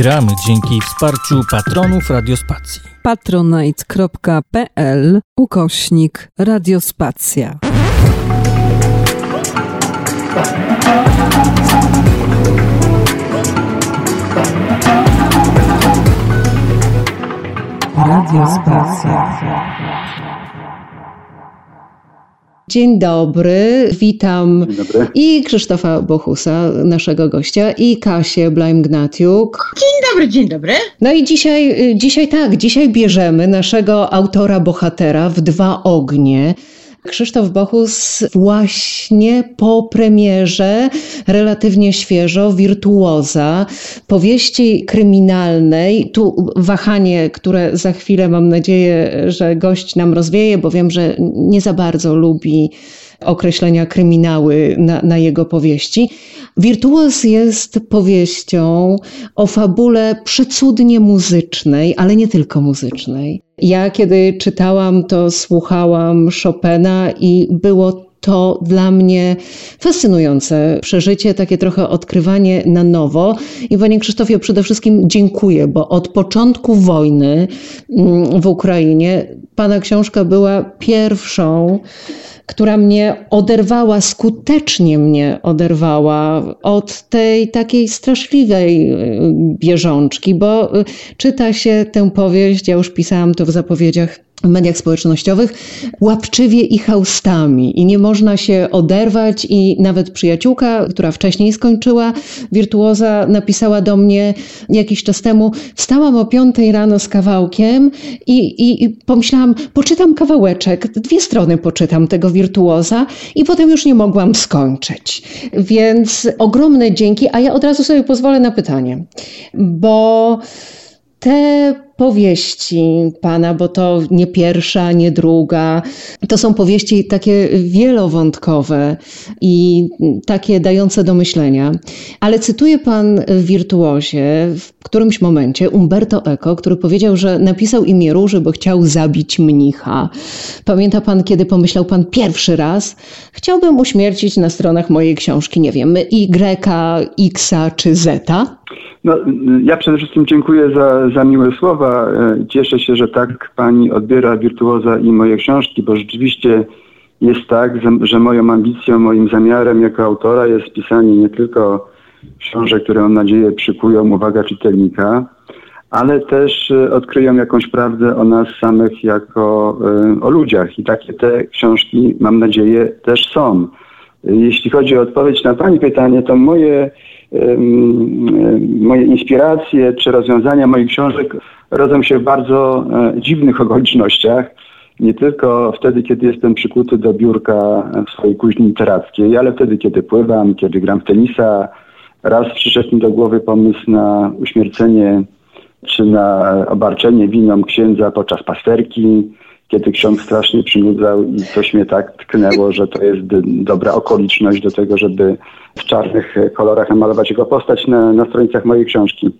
Gramy dzięki wsparciu patronów Radiospacji. patronite.pl ukośnik Radiospacja. Radiospacja. Dzień dobry, witam Dzień dobry. i Krzysztofa Bochusa, naszego gościa, i Kasię Blaim-Gnatiuk. Dzień dobry, dzień dobry. No i dzisiaj, y, dzisiaj tak, dzisiaj bierzemy naszego autora bohatera w dwa ognie. Krzysztof Bochus właśnie po premierze, relatywnie świeżo, Wirtuoza, powieści kryminalnej. Tu wahanie, które za chwilę mam nadzieję, że gość nam rozwieje, bo wiem, że nie za bardzo lubi określenia kryminały na, na jego powieści. Wirtuoz jest powieścią o fabule przecudnie muzycznej, ale nie tylko muzycznej. Ja kiedy czytałam, to słuchałam Chopina i było to dla mnie fascynujące przeżycie, takie trochę odkrywanie na nowo. I Panie Krzysztofie, przede wszystkim dziękuję, bo od początku wojny mm, w Ukrainie Pana książka była pierwszą, która mnie oderwała, skutecznie mnie oderwała od tej takiej straszliwej y, bieżączki, bo y, czyta się tę powieść, ja już pisałam to w zapowiedziach w mediach społecznościowych, łapczywie i chaustami. I nie można się oderwać i nawet przyjaciółka, która wcześniej skończyła wirtuoza, napisała do mnie jakiś czas temu, wstałam o piątej rano z kawałkiem i, i, i pomyślałam, poczytam kawałeczek, dwie strony poczytam tego wirtuoza i potem już nie mogłam skończyć. Więc ogromne dzięki, a ja od razu sobie pozwolę na pytanie, bo te powieści pana, bo to nie pierwsza, nie druga, to są powieści takie wielowątkowe i takie dające do myślenia. Ale cytuje pan w Wirtuozie w którymś momencie Umberto Eco, który powiedział, że napisał imię Róży, bo chciał zabić mnicha. Pamięta pan, kiedy pomyślał pan pierwszy raz, chciałbym uśmiercić na stronach mojej książki, nie wiem, Y, X czy Z? No, ja przede wszystkim dziękuję za, za miłe słowa. E, Cieszę się, że tak pani odbiera wirtuoza i moje książki, bo rzeczywiście jest tak, że- moją ambicją, moim zamiarem jako autora jest pisanie nie tylko książek, które mam nadzieję przykują uwagę czytelnika, ale też e, odkryją jakąś prawdę o nas samych jako e, o ludziach. I takie te książki, mam nadzieję, też są. Jeśli chodzi o odpowiedź na Pani pytanie, to moje, moje inspiracje czy rozwiązania moich książek rodzą się w bardzo e, dziwnych okolicznościach. Nie tylko wtedy, kiedy jestem przykuty do biurka w swojej kuźni literackiej, ale wtedy, kiedy pływam, kiedy gram w tenisa. Raz przyszedł mi do głowy pomysł na uśmiercenie czy na obarczenie winą księdza podczas pasterki, kiedy ksiądz strasznie przynudzał i coś mnie tak tknęło, że to jest dobra okoliczność do tego, żeby w czarnych kolorach namalować jego postać na, na stronicach mojej książki.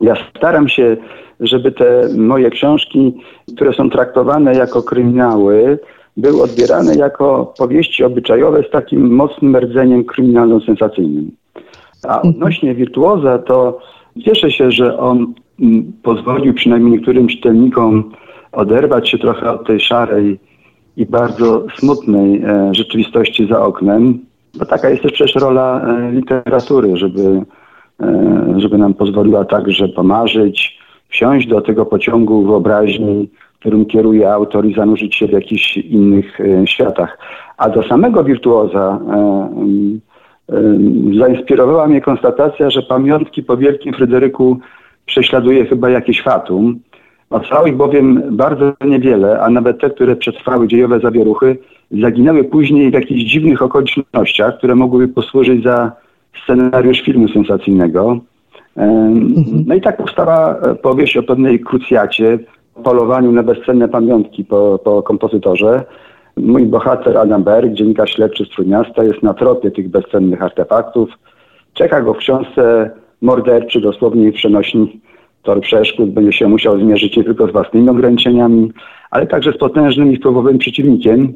Ja staram się, żeby te moje książki, które są traktowane jako kryminały, były odbierane jako powieści obyczajowe z takim mocnym rdzeniem kryminalno-sensacyjnym. A odnośnie wirtuoza, to cieszę się, że on pozwolił przynajmniej niektórym czytelnikom oderwać się trochę od tej szarej i bardzo smutnej e, rzeczywistości za oknem, bo taka jest też przecież rola e, literatury, żeby, e, żeby nam pozwoliła także pomarzyć, wsiąść do tego pociągu wyobraźni, którym kieruje autor i zanurzyć się w jakichś innych światach. A do samego wirtuoza zainspirowała mnie konstatacja, że pamiątki po wielkim Fryderyku prześladuje chyba jakiś fatum. Ocalało ich bowiem bardzo niewiele, a nawet te, które przetrwały dziejowe zawieruchy, zaginęły później w jakichś dziwnych okolicznościach, które mogłyby posłużyć za scenariusz filmu sensacyjnego. Ym, No i tak powstała e, powieść o pewnej krucjacie, polowaniu na bezcenne pamiątki po, po kompozytorze. Mój bohater Adam Berg, dziennikarz śledczy z Trójmiasta, jest na tropie tych bezcennych artefaktów. Czeka go w książce morderczy, dosłownie w przenośni tor przeszkód. Będzie się musiał zmierzyć nie tylko z własnymi ograniczeniami, ale także z potężnym i wpływowym przeciwnikiem.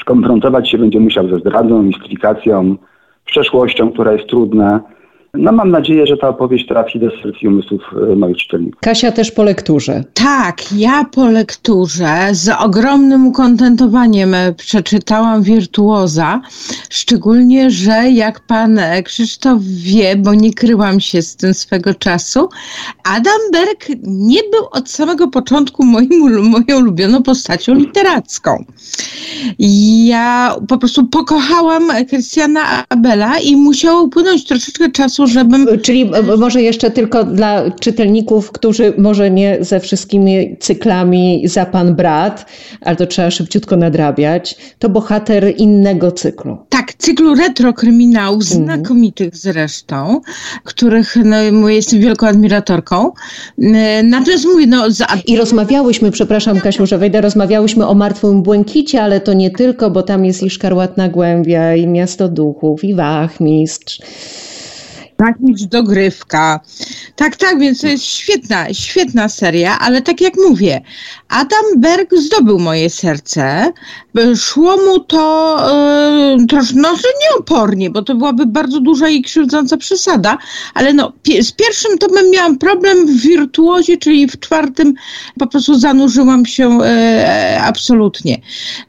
Skonfrontować się będzie musiał ze zdradą, mistyfikacją, przeszłością, która jest trudna. No mam nadzieję, że ta opowieść trafi do serc i umysłów e, moich czytelników. Kasia też po lekturze. Tak, ja po lekturze z ogromnym ukontentowaniem przeczytałam Wirtuoza, szczególnie, że jak pan Krzysztof wie, bo nie kryłam się z tym swego czasu, Adam Berg nie był od samego początku moim, moją ulubioną postacią literacką. Ja po prostu pokochałam Krystiana Abela i musiało upłynąć troszeczkę czasu, żebym... Czyli może jeszcze tylko dla czytelników, którzy może nie ze wszystkimi cyklami za pan brat, ale to trzeba szybciutko nadrabiać, to bohater innego cyklu. Tak, cyklu retro kryminałów, mhm. znakomitych zresztą, których no, jestem wielką admiratorką. Natomiast mówię, no... Za... I rozmawiałyśmy, przepraszam Kasiu, że wejdę, rozmawiałyśmy o Martwym Błękicie, ale to nie tylko, bo tam jest i Szkarłatna Głębia, i Miasto Duchów, i Wachmistrz. Tak, dogrywka. Tak, tak, więc to jest świetna, świetna seria, ale tak jak mówię, Adam Berg zdobył moje serce. Szło mu to yy, troszkę, no, nieopornie, bo to byłaby bardzo duża i krzywdząca przesada, ale no, z pierwszym tomem miałam problem w wirtuozie, czyli w czwartym po prostu zanurzyłam się yy, absolutnie.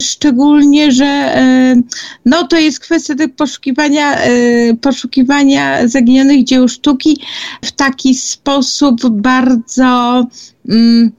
Szczególnie, że yy, no, to jest kwestia poszukiwania, poszukiwania zaginionych dzieł sztuki w taki sposób bardzo mm,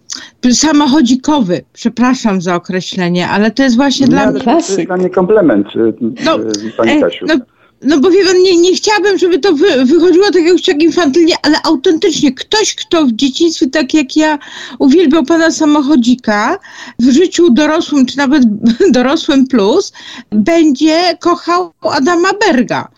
samochodzikowy, przepraszam za określenie, ale to jest właśnie no, dla mnie... To jest dla mnie komplement, y, no, y, pani e, Kasiu. No, no bo wie pan, nie, nie chciałabym, żeby to wy, wychodziło tak jak, jak infantylnie, ale autentycznie ktoś, kto w dzieciństwie, tak jak ja, uwielbiał pana samochodzika, w życiu dorosłym, czy nawet dorosłym plus, będzie kochał Adama Berga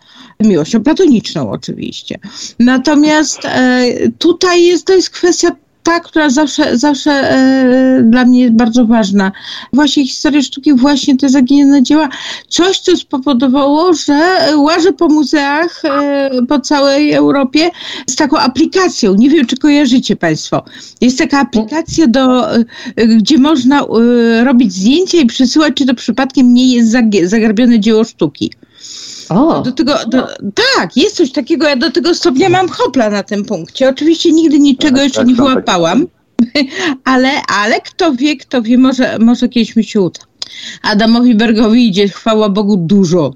miłością platoniczną oczywiście. Natomiast e, tutaj jest, to jest kwestia ta, która zawsze, zawsze e, dla mnie jest bardzo ważna. Właśnie historia sztuki, właśnie te zaginione dzieła, coś, co spowodowało, że łażę po muzeach e, po całej Europie z taką aplikacją. Nie wiem, czy kojarzycie Państwo. Jest taka aplikacja, do, gdzie można robić zdjęcia i przesyłać, czy to przypadkiem nie jest zagrabione dzieło sztuki. O. Do tego, do, tak, jest coś takiego, ja do tego stopnia mam hopla na tym punkcie. Oczywiście nigdy niczego tak, jeszcze tak, nie wyłapałam, ale, ale kto wie, kto wie, może, może kiedyś mi się uda. Adamowi Bergowi idzie, chwała Bogu, dużo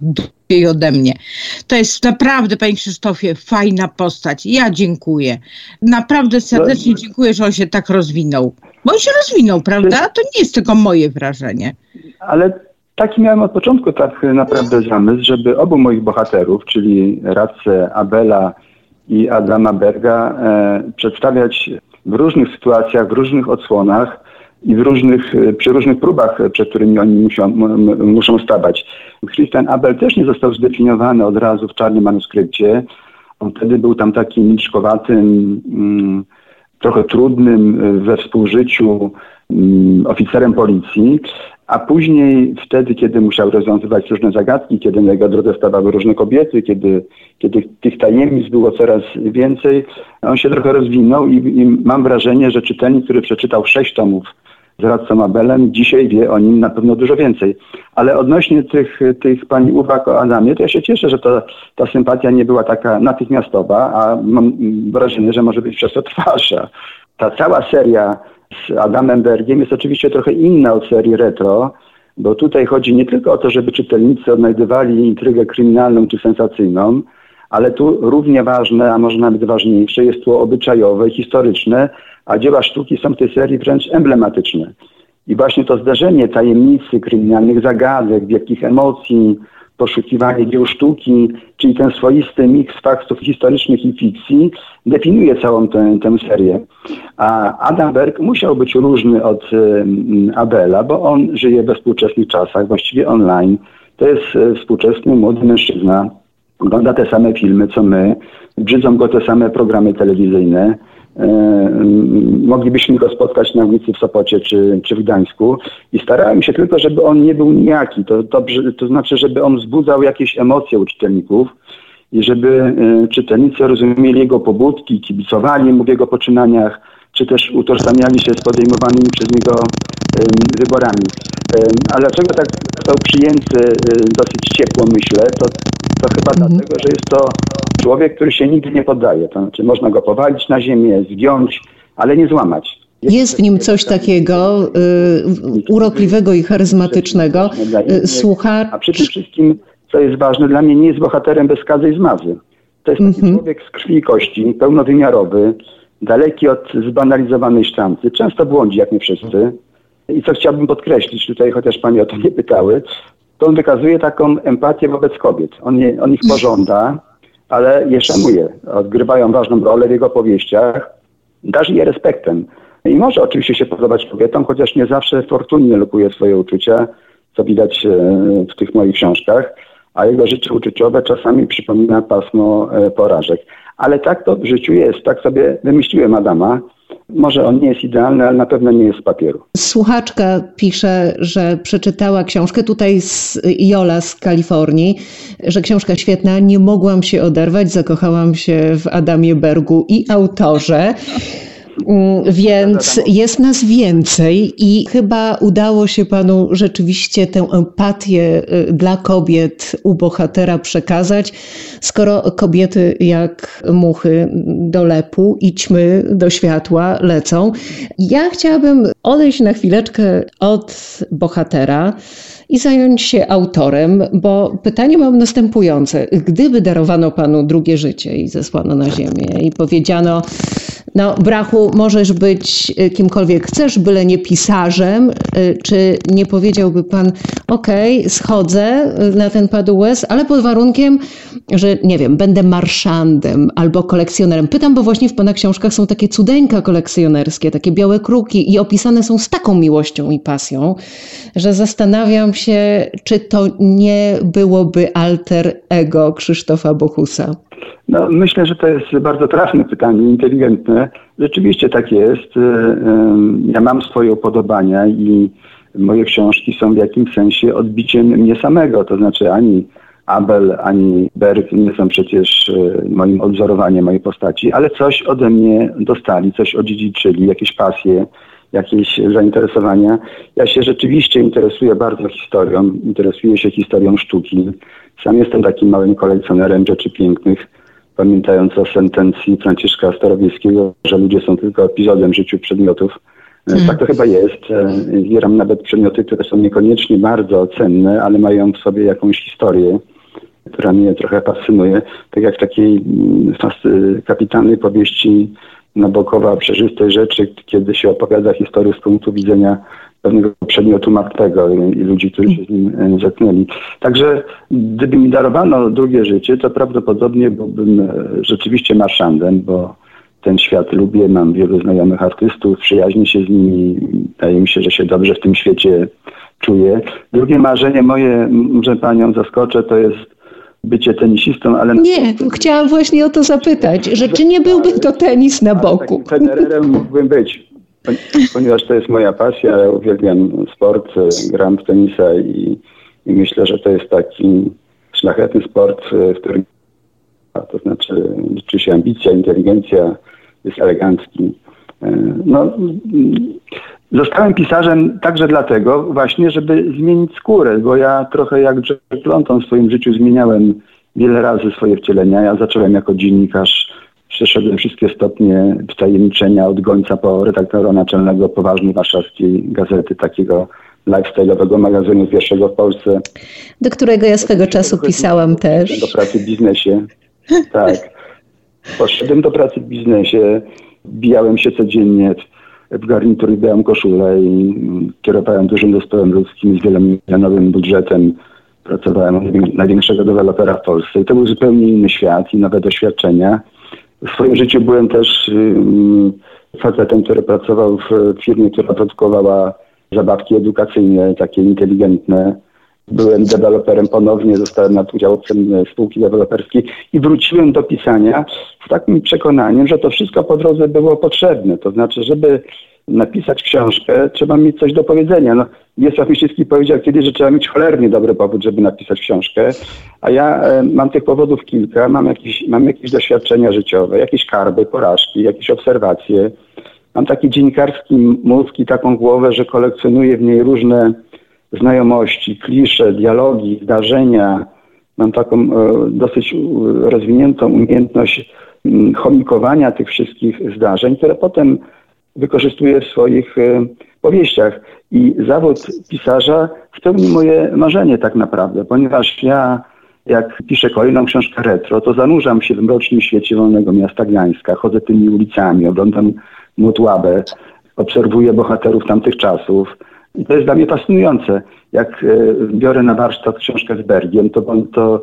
lepiej ode mnie. To jest naprawdę, panie Krzysztofie, fajna postać. Ja dziękuję. Naprawdę serdecznie dziękuję, że on się tak rozwinął. Bo on się rozwinął, prawda? To nie jest tylko moje wrażenie. Ale Taki miałem od początku tak naprawdę zamysł, żeby obu moich bohaterów, czyli radcę Abela i Adama Berga, e, przedstawiać w różnych sytuacjach, w różnych odsłonach i w różnych, e, przy różnych próbach, przed którymi oni muszą, muszą stawać. Christian Abel też nie został zdefiniowany od razu w czarnym manuskrypcie. On wtedy był tam takim niczkowatym, mm, trochę trudnym e, we współżyciu mm, oficerem policji, a później wtedy, kiedy musiał rozwiązywać różne zagadki, kiedy na jego drodze stawały różne kobiety, kiedy, kiedy tych tajemnic było coraz więcej, on się trochę rozwinął i, i mam wrażenie, że czytelnik, który przeczytał sześć tomów z radcą Abelem, dzisiaj wie o nim na pewno dużo więcej. Ale odnośnie tych, tych pani uwag o Adamie, to ja się cieszę, że to, ta sympatia nie była taka natychmiastowa, a mam wrażenie, że może być przez to trwalsza. Ta cała seria z Adamem Bergiem jest oczywiście trochę inna od serii retro, bo tutaj chodzi nie tylko o to, żeby czytelnicy odnajdywali intrygę kryminalną czy sensacyjną, ale tu równie ważne, a może nawet ważniejsze jest tło obyczajowe, historyczne, a dzieła sztuki są w tej serii wręcz emblematyczne. I właśnie to zdarzenie tajemnicy, kryminalnych zagadek, wielkich emocji, poszukiwanie dzieł sztuki, czyli ten swoisty miks faktów historycznych i fikcji, definiuje całą tę, tę serię. A Adam Berg musiał być różny od Abela, bo on żyje we współczesnych czasach, właściwie online. To jest e, współczesny młody mężczyzna, ogląda te same filmy co my, brzydzą go te same programy telewizyjne, moglibyśmy go spotkać na ulicy w Sopocie czy, czy w Gdańsku i starałem się tylko, żeby on nie był nijaki, to, to, to znaczy, żeby on wzbudzał jakieś emocje u czytelników i żeby e, czytelnicy rozumieli jego pobudki, kibicowali mu w jego poczynaniach, czy też utożsamiali się z podejmowanymi przez niego wyborami. A dlaczego tak został przyjęty dosyć ciepło, myślę, to, to chyba mhm. dlatego, że jest to człowiek, który się nigdy nie poddaje. To znaczy można go powalić na ziemię, zgiąć, ale nie złamać. Jest w nim coś takiego y, urokliwego i charyzmatycznego. Y, słucha... A tym wszystkim, co jest ważne, dla mnie nie jest bohaterem bez skazy i zmazy. To jest taki -hmm. człowiek z krwi i kości, pełnowymiarowy, daleki od zbanalizowanej sztamcy. Często błądzi, jak nie wszyscy. I co chciałbym podkreślić tutaj, chociaż pani o to nie pytały, to on wykazuje taką empatię wobec kobiet. On, on ich pożąda, ale je szanuje. Odgrywają ważną rolę w jego powieściach. Darzy je respektem. I może oczywiście się podobać kobietom, chociaż nie zawsze fortunnie lokuje swoje uczucia, co widać e, w tych moich książkach, a jego życie uczuciowe czasami przypomina pasmo e, porażek. Ale tak to w życiu jest, tak sobie wymyśliłem Adama. Może on nie jest idealny, ale na pewno nie jest z papieru. Słuchaczka pisze, że przeczytała książkę tutaj z Jola z Kalifornii, że książka świetna, nie mogłam się oderwać, zakochałam się w Adamie Bergu i autorze. Mm, więc jest nas więcej i chyba udało się panu rzeczywiście tę empatię y, dla kobiet u bohatera przekazać, skoro kobiety jak muchy do lepu i ćmy do światła lecą. Ja chciałabym odejść na chwileczkę od bohatera i zająć się autorem, bo pytanie mam następujące. Gdyby darowano panu drugie życie i zesłano na ziemię i powiedziano, no, Brachu, możesz być y, kimkolwiek chcesz, byle nie pisarzem. Y, czy nie powiedziałby pan, okej, okay, schodzę y, na ten padu łez, ale pod warunkiem, że nie wiem, będę marszandem albo kolekcjonerem. Pytam, bo właśnie w pana książkach są takie cudeńka kolekcjonerskie, takie białe kruki i opisane są z taką miłością i pasją, że zastanawiam się, czy to nie byłoby alter ego Krzysztofa Bochusa. No, myślę, że to jest bardzo trafne pytanie, inteligentne. Rzeczywiście tak jest. E, ja mam swoje upodobania i moje książki są w jakimś sensie odbiciem mnie samego. To znaczy ani Abel, ani Berg nie są przecież e, moim odwzorowaniem mojej postaci, ale coś ode mnie dostali, coś odziedziczyli, jakieś pasje, jakieś zainteresowania. Ja się rzeczywiście interesuję bardzo historią, interesuję się historią sztuki. Sam jestem takim małym kolekcjonerem rzeczy pięknych pamiętając o sentencji Franciszka Starowiejskiego, że ludzie są tylko epizodem w życiu przedmiotów. Hmm. Tak to chyba jest. E, zbieram nawet przedmioty, które są niekoniecznie bardzo cenne, ale mają w sobie jakąś historię, która mnie trochę fascynuje. Tak jak w takiej mm, kapitalnej powieści Nabokowa przejrzystej rzeczy, kiedy się opowiada historię z punktu widzenia pewnego przedmiotu martwego i ludzi, którzy się z nim e, zetknęli. Także gdyby mi darowano drugie życie, to prawdopodobnie byłbym e, rzeczywiście marszandem, bo ten świat lubię, mam wielu znajomych artystów, przyjaźnię się z nimi, wydaje mi się, że się dobrze w tym świecie czuję. Drugie marzenie moje, że panią zaskoczę, to jest bycie tenisistą, ale... Nie, chciałam właśnie o to zapytać, że czy nie byłby to tenis na boku? Takim mógłbym być ponieważ to jest moja pasja, ja uwielbiam sport, gram w tenisa i, i myślę, że to jest taki szlachetny sport, w którym to znaczy liczy się ambicja, inteligencja, jest elegancki. No, zostałem pisarzem także dlatego właśnie, żeby zmienić skórę, bo ja trochę jak Jack London w swoim życiu zmieniałem wiele razy swoje wcielenia. Ja zacząłem jako dziennikarz przeszedłem wszystkie stopnie wtajemniczenia od gońca po redaktora naczelnego poważnej warszawskiej gazety, takiego lifestyle'owego magazynu pierwszego w Polsce. Do którego ja swego czasu pisałam też. Do pracy w biznesie. Tak. Poszedłem do pracy w biznesie, bijałem się codziennie w garnitur i białą koszulę i kierowałem dużym zespołem ludzkim z wielomilionowym budżetem. Pracowałem u największego dewelopera w Polsce i to był zupełnie inny świat i nowe doświadczenia. W swoim życiu byłem też facetem, który pracował w firmie, która produkowała zabawki edukacyjne, takie inteligentne. Byłem deweloperem ponownie, zostałem nadudziałowcem spółki deweloperskiej i wróciłem do pisania z takim przekonaniem, że to wszystko po drodze było potrzebne. To znaczy, żeby napisać książkę, trzeba mieć coś do powiedzenia. No, Wiesław Mieścicki powiedział kiedyś, że trzeba mieć cholernie dobry powód, żeby napisać książkę, a ja e, mam tych powodów kilka, mam jakieś, mam jakieś doświadczenia życiowe, jakieś karby, porażki, jakieś obserwacje. Mam taki dziennikarski mózg taką głowę, że kolekcjonuję w niej różne znajomości, klisze, dialogi, zdarzenia. Mam taką e, dosyć rozwiniętą umiejętność mm, chomikowania tych wszystkich zdarzeń, które potem wykorzystuję w swoich e, powieściach. I zawód pisarza spełni moje marzenie tak naprawdę, ponieważ ja jak piszę kolejną książkę retro, to zanurzam się w mrocznym świecie wolnego miasta Gdańska, chodzę tymi ulicami, oglądam Motłabę, obserwuję bohaterów tamtych czasów. I to jest dla mnie fascynujące. Jak e, biorę na warsztat książkę z Bergiem, to, to,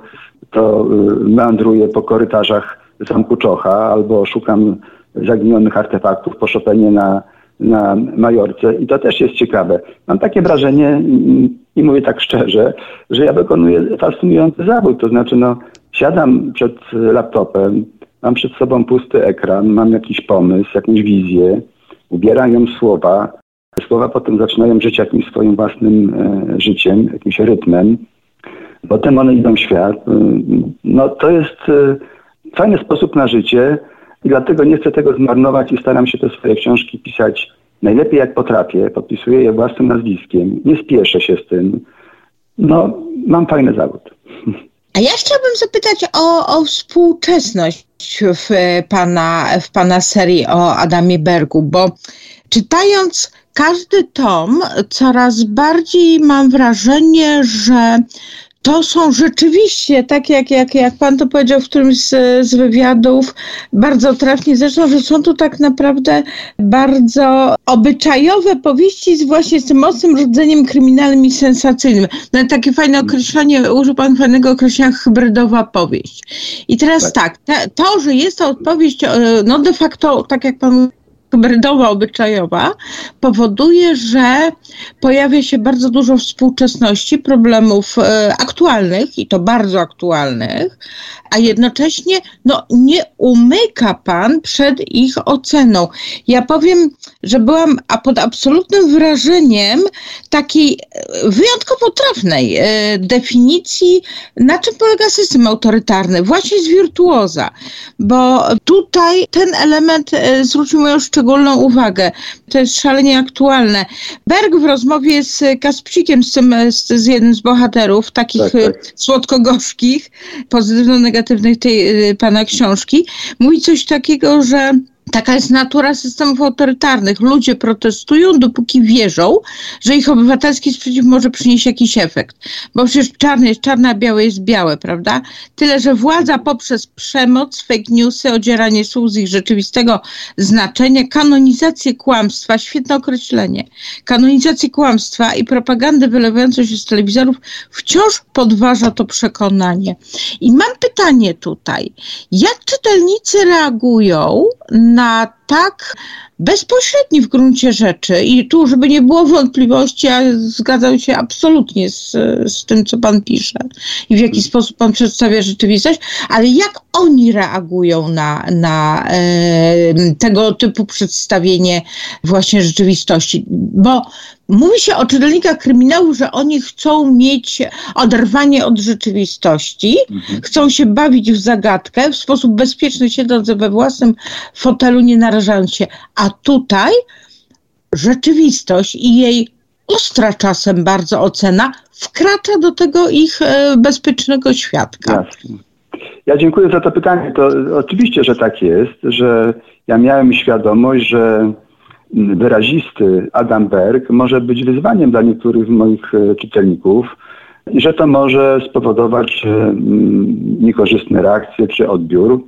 to e, meandruję po korytarzach Zamku Czocha albo szukam zaginionych artefaktów po na, na Majorce i to też jest ciekawe. Mam takie wrażenie, i mówię tak szczerze, że ja wykonuję fascynujący zawód. To znaczy, no, siadam przed laptopem, mam przed sobą pusty ekran, mam jakiś pomysł, jakąś wizję, ubieram ją w słowa. Słowa potem zaczynają żyć jakimś swoim własnym e, życiem, jakimś rytmem. Potem one idą w świat. E, no to jest e, fajny sposób na życie i dlatego nie chcę tego zmarnować i staram się te swoje książki pisać najlepiej jak potrafię. Podpisuję je własnym nazwiskiem. Nie spieszę się z tym. No, mam fajny zawód. A ja chciałabym zapytać o, o współczesność w pana, w pana serii o Adamie Bergu, bo czytając każdy tom, coraz bardziej mam wrażenie, że to są rzeczywiście, tak jak, jak, jak pan to powiedział w którymś z, z wywiadów, bardzo trafnie zresztą, że są to tak naprawdę bardzo obyczajowe powieści z właśnie z tym mocnym rdzeniem kryminalnym i sensacyjnym. No, takie fajne określenie, użył pan fajnego określenia hybrydowa powieść. I teraz tak, tak te, to, że jest to odpowiedź, e, no de facto, tak jak pan hybrydowa, obyczajowa, powoduje, że pojawia się bardzo dużo współczesności, problemów e, aktualnych i to bardzo aktualnych, a jednocześnie no, nie umyka pan przed ich oceną. Ja powiem, że byłam pod absolutnym wrażeniem takiej e, wyjątkowo trafnej e, definicji, na czym polega system autorytarny, właśnie z wirtuoza, bo tutaj ten element e, zwrócił moją szczególną uwagę. To jest szalenie aktualne. Berg w rozmowie z Kaspcikiem, z, tym, z, jednym z bohaterów, takich tak, tak. słodko-gorzkich, pozytywno-negatywnych tej pana książki, mówi coś takiego, że Taka jest natura systemów autorytarnych. Ludzie protestują, dopóki wierzą, że ich obywatelski sprzeciw może przynieść jakiś efekt. Bo przecież czarne jest czarne, a białe jest białe, prawda? Tyle, że władza poprzez przemoc, fake newsy, odzieranie słów z ich rzeczywistego znaczenia, kanonizację kłamstwa, świetne określenie, kanonizację kłamstwa i propagandę wylewającą się z telewizorów wciąż podważa to przekonanie. I mam pytanie tutaj. Jak czytelnicy reagują na na tak bezpośredni w gruncie rzeczy i tu, żeby nie było wątpliwości, ja zgadzam się absolutnie z, z tym, co pan pisze i w jaki sposób pan przedstawia rzeczywistość, ale jak oni reagują na, na e, tego typu przedstawienie właśnie rzeczywistości? Bo mówi się o czytelnikach kryminału, że oni chcą mieć oderwanie od rzeczywistości, mhm. chcą się bawić w zagadkę w sposób bezpieczny, siedząc we własnym fotelu, nie narażając się, a tutaj rzeczywistość i jej ostra czasem bardzo ocena wkracza do tego ich e, bezpiecznego świadka. Jasne. Ja dziękuję za to pytanie. To oczywiście, że tak jest, że ja miałem świadomość, że wyrazisty Adam Berg może być wyzwaniem dla niektórych z moich e, czytelników że to może spowodować e, niekorzystne reakcje czy odbiór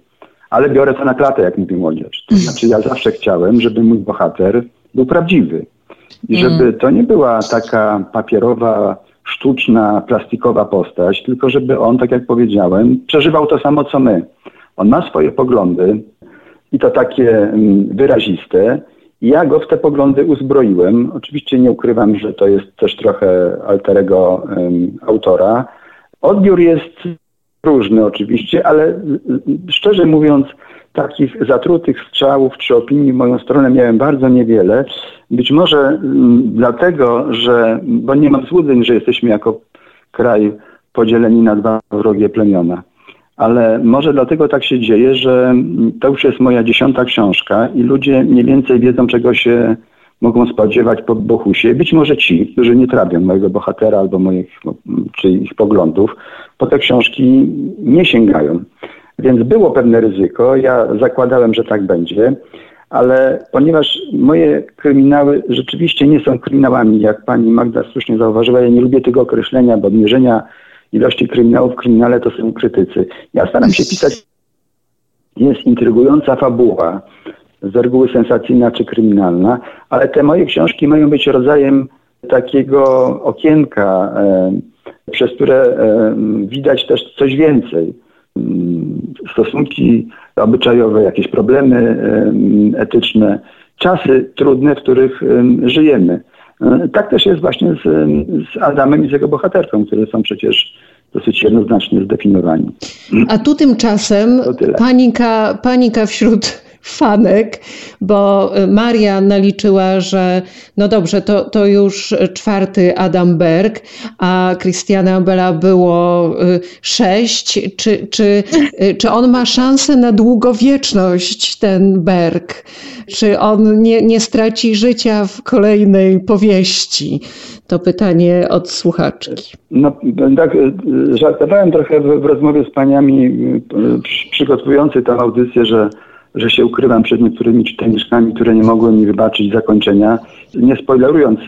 ale biorę to na klatę, jak mówi młodzież. To znaczy ja zawsze chciałem, żeby mój bohater był prawdziwy. I żeby mm. to nie była taka papierowa, sztuczna, plastikowa postać, tylko żeby on, tak jak powiedziałem, przeżywał to samo co my. On ma swoje poglądy i to takie mm, wyraziste. Ja go w te poglądy uzbroiłem. Oczywiście nie ukrywam, że to jest też trochę alterego um, autora. Odbiór jest różny oczywiście, ale szczerze mówiąc, takich zatrutych strzałów czy opinii w moją stronę miałem bardzo niewiele. Być może mm, dlatego, że, bo nie mam złudzeń, że jesteśmy jako kraj podzieleni na dwa wrogie plemiona. Ale może dlatego tak się dzieje, że to już jest moja dziesiąta książka i ludzie mniej więcej wiedzą, czego się mogą spodziewać po Bohusie. Być może ci, którzy nie trawią mojego bohatera albo moich, czy ich poglądów, po te książki nie sięgają. Więc było pewne ryzyko. Ja zakładałem, że tak będzie ale ponieważ moje kryminały rzeczywiście nie są kryminałami, jak pani Magda słusznie zauważyła, ja nie lubię tego określenia, bo mierzenia ilości kryminałów w kryminale to są krytycy. Ja staram się pisać, jest intrygująca fabuła, z reguły sensacyjna czy kryminalna, ale te moje książki mają być rodzajem takiego okienka, e, przez które e, widać też coś więcej. Mm, stosunki obyczajowe, jakieś problemy etyczne, czasy trudne, w których żyjemy. E, tak też jest właśnie z, z Adamem i z jego bohaterką, które są przecież dosyć jednoznacznie zdefiniowani. A tu tymczasem panika, panika wśród fanek, bo Maria naliczyła, że no dobrze, to, to już czwarty Adam Berg, a Christiana Bella było y, sześć. Czy, czy, y, czy on ma szansę na długowieczność, ten Berg? Czy on nie, nie straci życia w kolejnej powieści? To pytanie od słuchaczki. No, tak, y, żartowałem trochę w, w rozmowie z paniami przygotowującej tę audycję, że że się ukrywam przed niektórymi czytelniczkami, które nie mogły mi wybaczyć zakończenia. Nie spoilerując,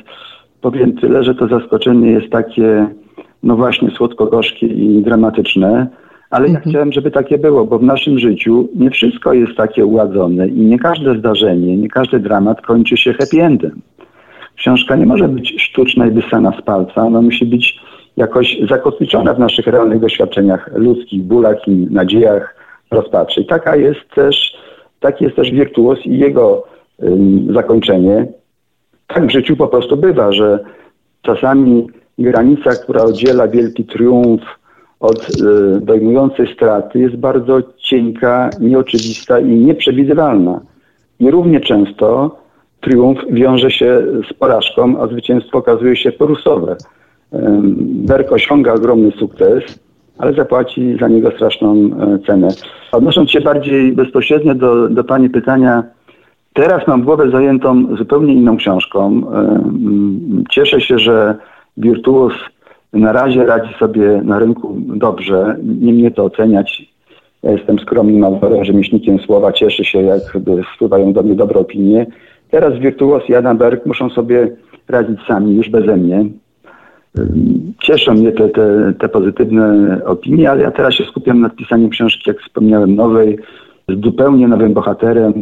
powiem tyle, że to zaskoczenie jest takie, no właśnie, słodko-gorzkie i dramatyczne, ale mhm. ja chciałem, żeby takie było, bo w naszym życiu nie wszystko jest takie uładzone i nie każde zdarzenie, nie każdy dramat kończy się happy endem. Książka nie może być sztuczna i wysana z palca, ona musi być jakoś zakotwiczona w naszych realnych doświadczeniach ludzkich, bólach i nadziejach, rozpaczy. I taka jest też Taki jest też wirtuos i jego zakończenie. Tak w życiu po prostu bywa, że czasami granica, która oddziela wielki triumf od y, dojmującej straty jest bardzo cienka, nieoczywista i nieprzewidywalna. I równie często triumf wiąże się z porażką, a zwycięstwo okazuje się porusowe. Berk osiąga ogromny sukces, ale zapłaci za niego straszną e, cenę. Odnosząc się bardziej bezpośrednio do, do Pani pytania, teraz mam głowę zajętą zupełnie inną książką. E, cieszę się, że Wirtuos na razie radzi sobie na rynku dobrze. Nie mnie to oceniać. Ja jestem skromnym autorem, rzemieślnikiem słowa. Cieszę się, jak spływają do mnie dobre opinie. Teraz Wirtuos i Adam Berg muszą sobie radzić sami, już beze mnie. Cieszą mnie te, te, te pozytywne opinie, ale ja teraz się skupiam nad pisaniem książki, jak wspomniałem, nowej, z zupełnie nowym bohaterem.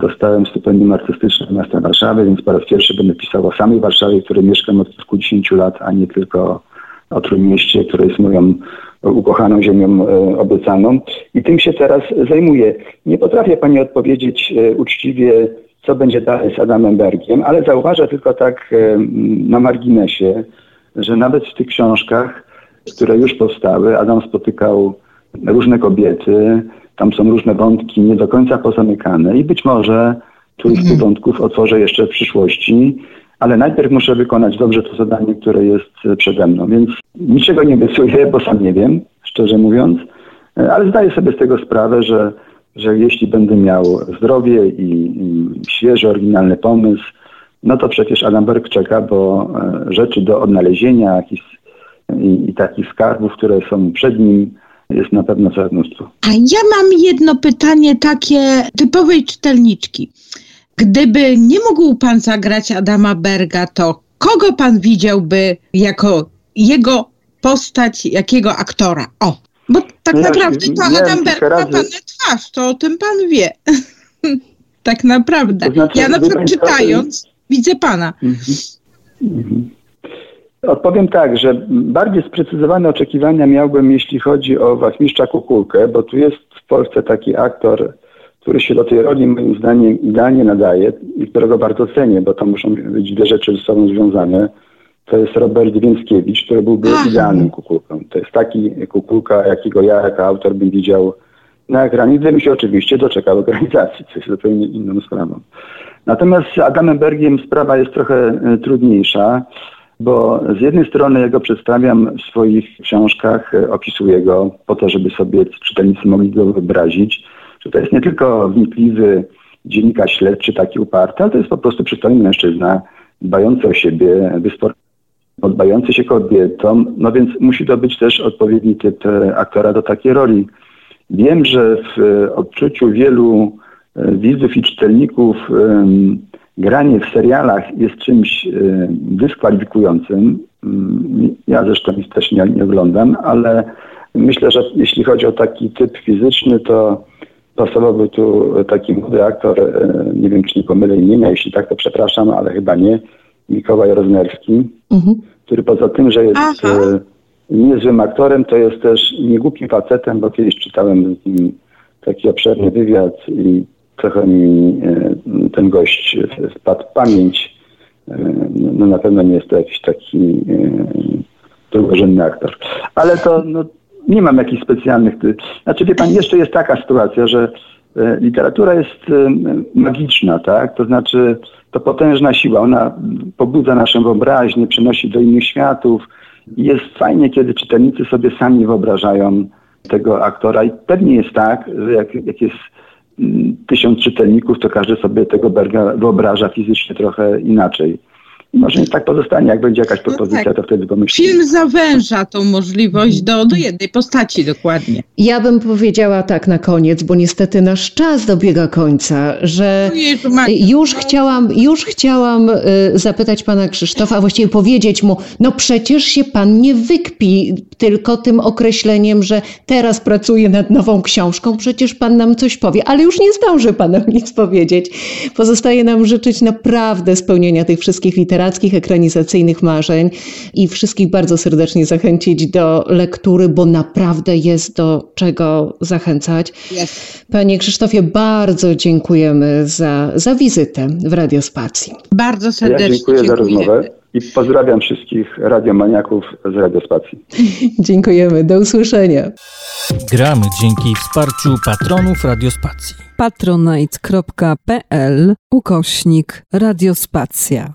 Dostałem stypendium artystyczne miasta Warszawy, więc po raz pierwszy będę pisał o samej Warszawie, w której mieszkam od kilkudziesięciu lat, a nie tylko o Trójmieście, które jest moją ukochaną ziemią e, obiecaną. I tym się teraz zajmuję. Nie potrafię Pani odpowiedzieć e, uczciwie, co będzie dalej z Adamem Bergiem, ale zauważę tylko tak e, na marginesie, że nawet w tych książkach, które już powstały, Adam spotykał różne kobiety, tam są różne wątki nie do końca pozamykane i być może któryś z tych mhm. wątków otworzę jeszcze w przyszłości, ale najpierw muszę wykonać dobrze to zadanie, które jest przede mną, więc niczego nie obiecuję, bo sam nie wiem, szczerze mówiąc, ale zdaję sobie z tego sprawę, że, że jeśli będę miał zdrowie i, i świeży, oryginalny pomysł, no to przecież Adam Berg czeka, bo e, rzeczy do odnalezienia i, i, takich skarbów, które są przed nim, jest na pewno całe mnóstwo. A ja mam jedno pytanie takie typowej czytelniczki. Gdyby nie mógł pan zagrać Adama Berga, to kogo pan widziałby jako jego postać, jakiego aktora? O, bo tak naprawdę to Adam Berg ma pana twarz, to o tym pan wie. tak naprawdę. To znaczy, ja na przykład czytając, widzę pana. Mhm. Odpowiem tak, że bardziej sprecyzowane oczekiwania miałbym, jeśli chodzi o Wachmistrza Kukulkę, bo tu jest w Polsce taki aktor, który się do tej roli moim zdaniem idealnie nadaje i którego bardzo cenię, bo to muszą być dwie rzeczy ze sobą związane. To jest Robert Więckiewicz, który byłby idealnym kukulką. To jest taki kukulka, jakiego ja jako autor bym widział na ekranie, gdybym się oczywiście doczekał ekranizacji, co jest zupełnie inną sprawą. Natomiast z Adamem Bergiem sprawa jest trochę e, trudniejsza, bo z jednej strony ja go przedstawiam w swoich książkach, e, opisuję go po to, żeby sobie czytelnicy mogli go wyobrazić, że to jest nie tylko wnikliwy dziennikarz śledczy taki uparty, ale to jest po prostu przystojny mężczyzna, dbający o siebie, podbający się kobietom, no więc musi to być też odpowiedni typ e, aktora do takiej roli. Wiem, że w odczuciu wielu widzów i czytelników granie w serialach jest czymś dyskwalifikującym. Mm, ja zresztą ich też nie, nie oglądam, ale myślę, że jeśli chodzi o taki typ fizyczny, to pasowałby tu taki młody aktor, nie wiem czy nie pomylę imienia, jeśli tak to przepraszam, ale chyba nie, Mikołaj Roznerski, mhm. który poza tym, że jest Aha. E, niezłym aktorem, to jest też niegłupim facetem, bo kiedyś czytałem z nim taki obszerny wywiad i trochę mi e, ten gość spadł w pamięć. No na pewno nie jest to jakiś taki drugorzędny aktor. Ale to no, nie mam jakichś specjalnych... Znaczy, wie pan, jeszcze jest taka sytuacja, że e, literatura jest e, magiczna, tak? To znaczy, to potężna siła. Ona pobudza naszą wyobraźnię, przenosi do innych światów. Jest fajnie, kiedy czytelnicy sobie sami wyobrażają tego aktora i pewnie jest tak, że jak, jak jest tysiąc czytelników, to każdy sobie tego Berga wyobraża fizycznie trochę inaczej. Może nie tak pozostanie, jak będzie jakaś propozycja, no tak. to wtedy pomyślimy. Film zawęża tą możliwość do, do jednej postaci dokładnie. Ja bym powiedziała tak na koniec, bo niestety nasz czas dobiega końca, że no już chciałam, już chciałam y, zapytać pana Krzysztofa, a właściwie powiedzieć mu, no przecież się pan nie wykpi tylko tym określeniem, że teraz pracuję nad nową książką, przecież pan nam coś powie, ale już nie zdąży pan nam nic powiedzieć. Pozostaje nam życzyć naprawdę spełnienia tych wszystkich literatury literackich, ekranizacyjnych marzeń i wszystkich bardzo serdecznie zachęcić do lektury, bo naprawdę jest do czego zachęcać. Yes. Panie Krzysztofie, bardzo dziękujemy za, za wizytę w Radiospacji. Bardzo serdecznie ja dziękuję, dziękuję. za rozmowę. I pozdrawiam wszystkich radiomaniaków z Radiospacji. Dziękujemy, do usłyszenia. Gramy dzięki wsparciu patronów Radiospacji. patronite.pl ukośnik Radiospacja.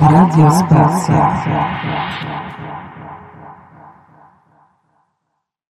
Radio Spacja.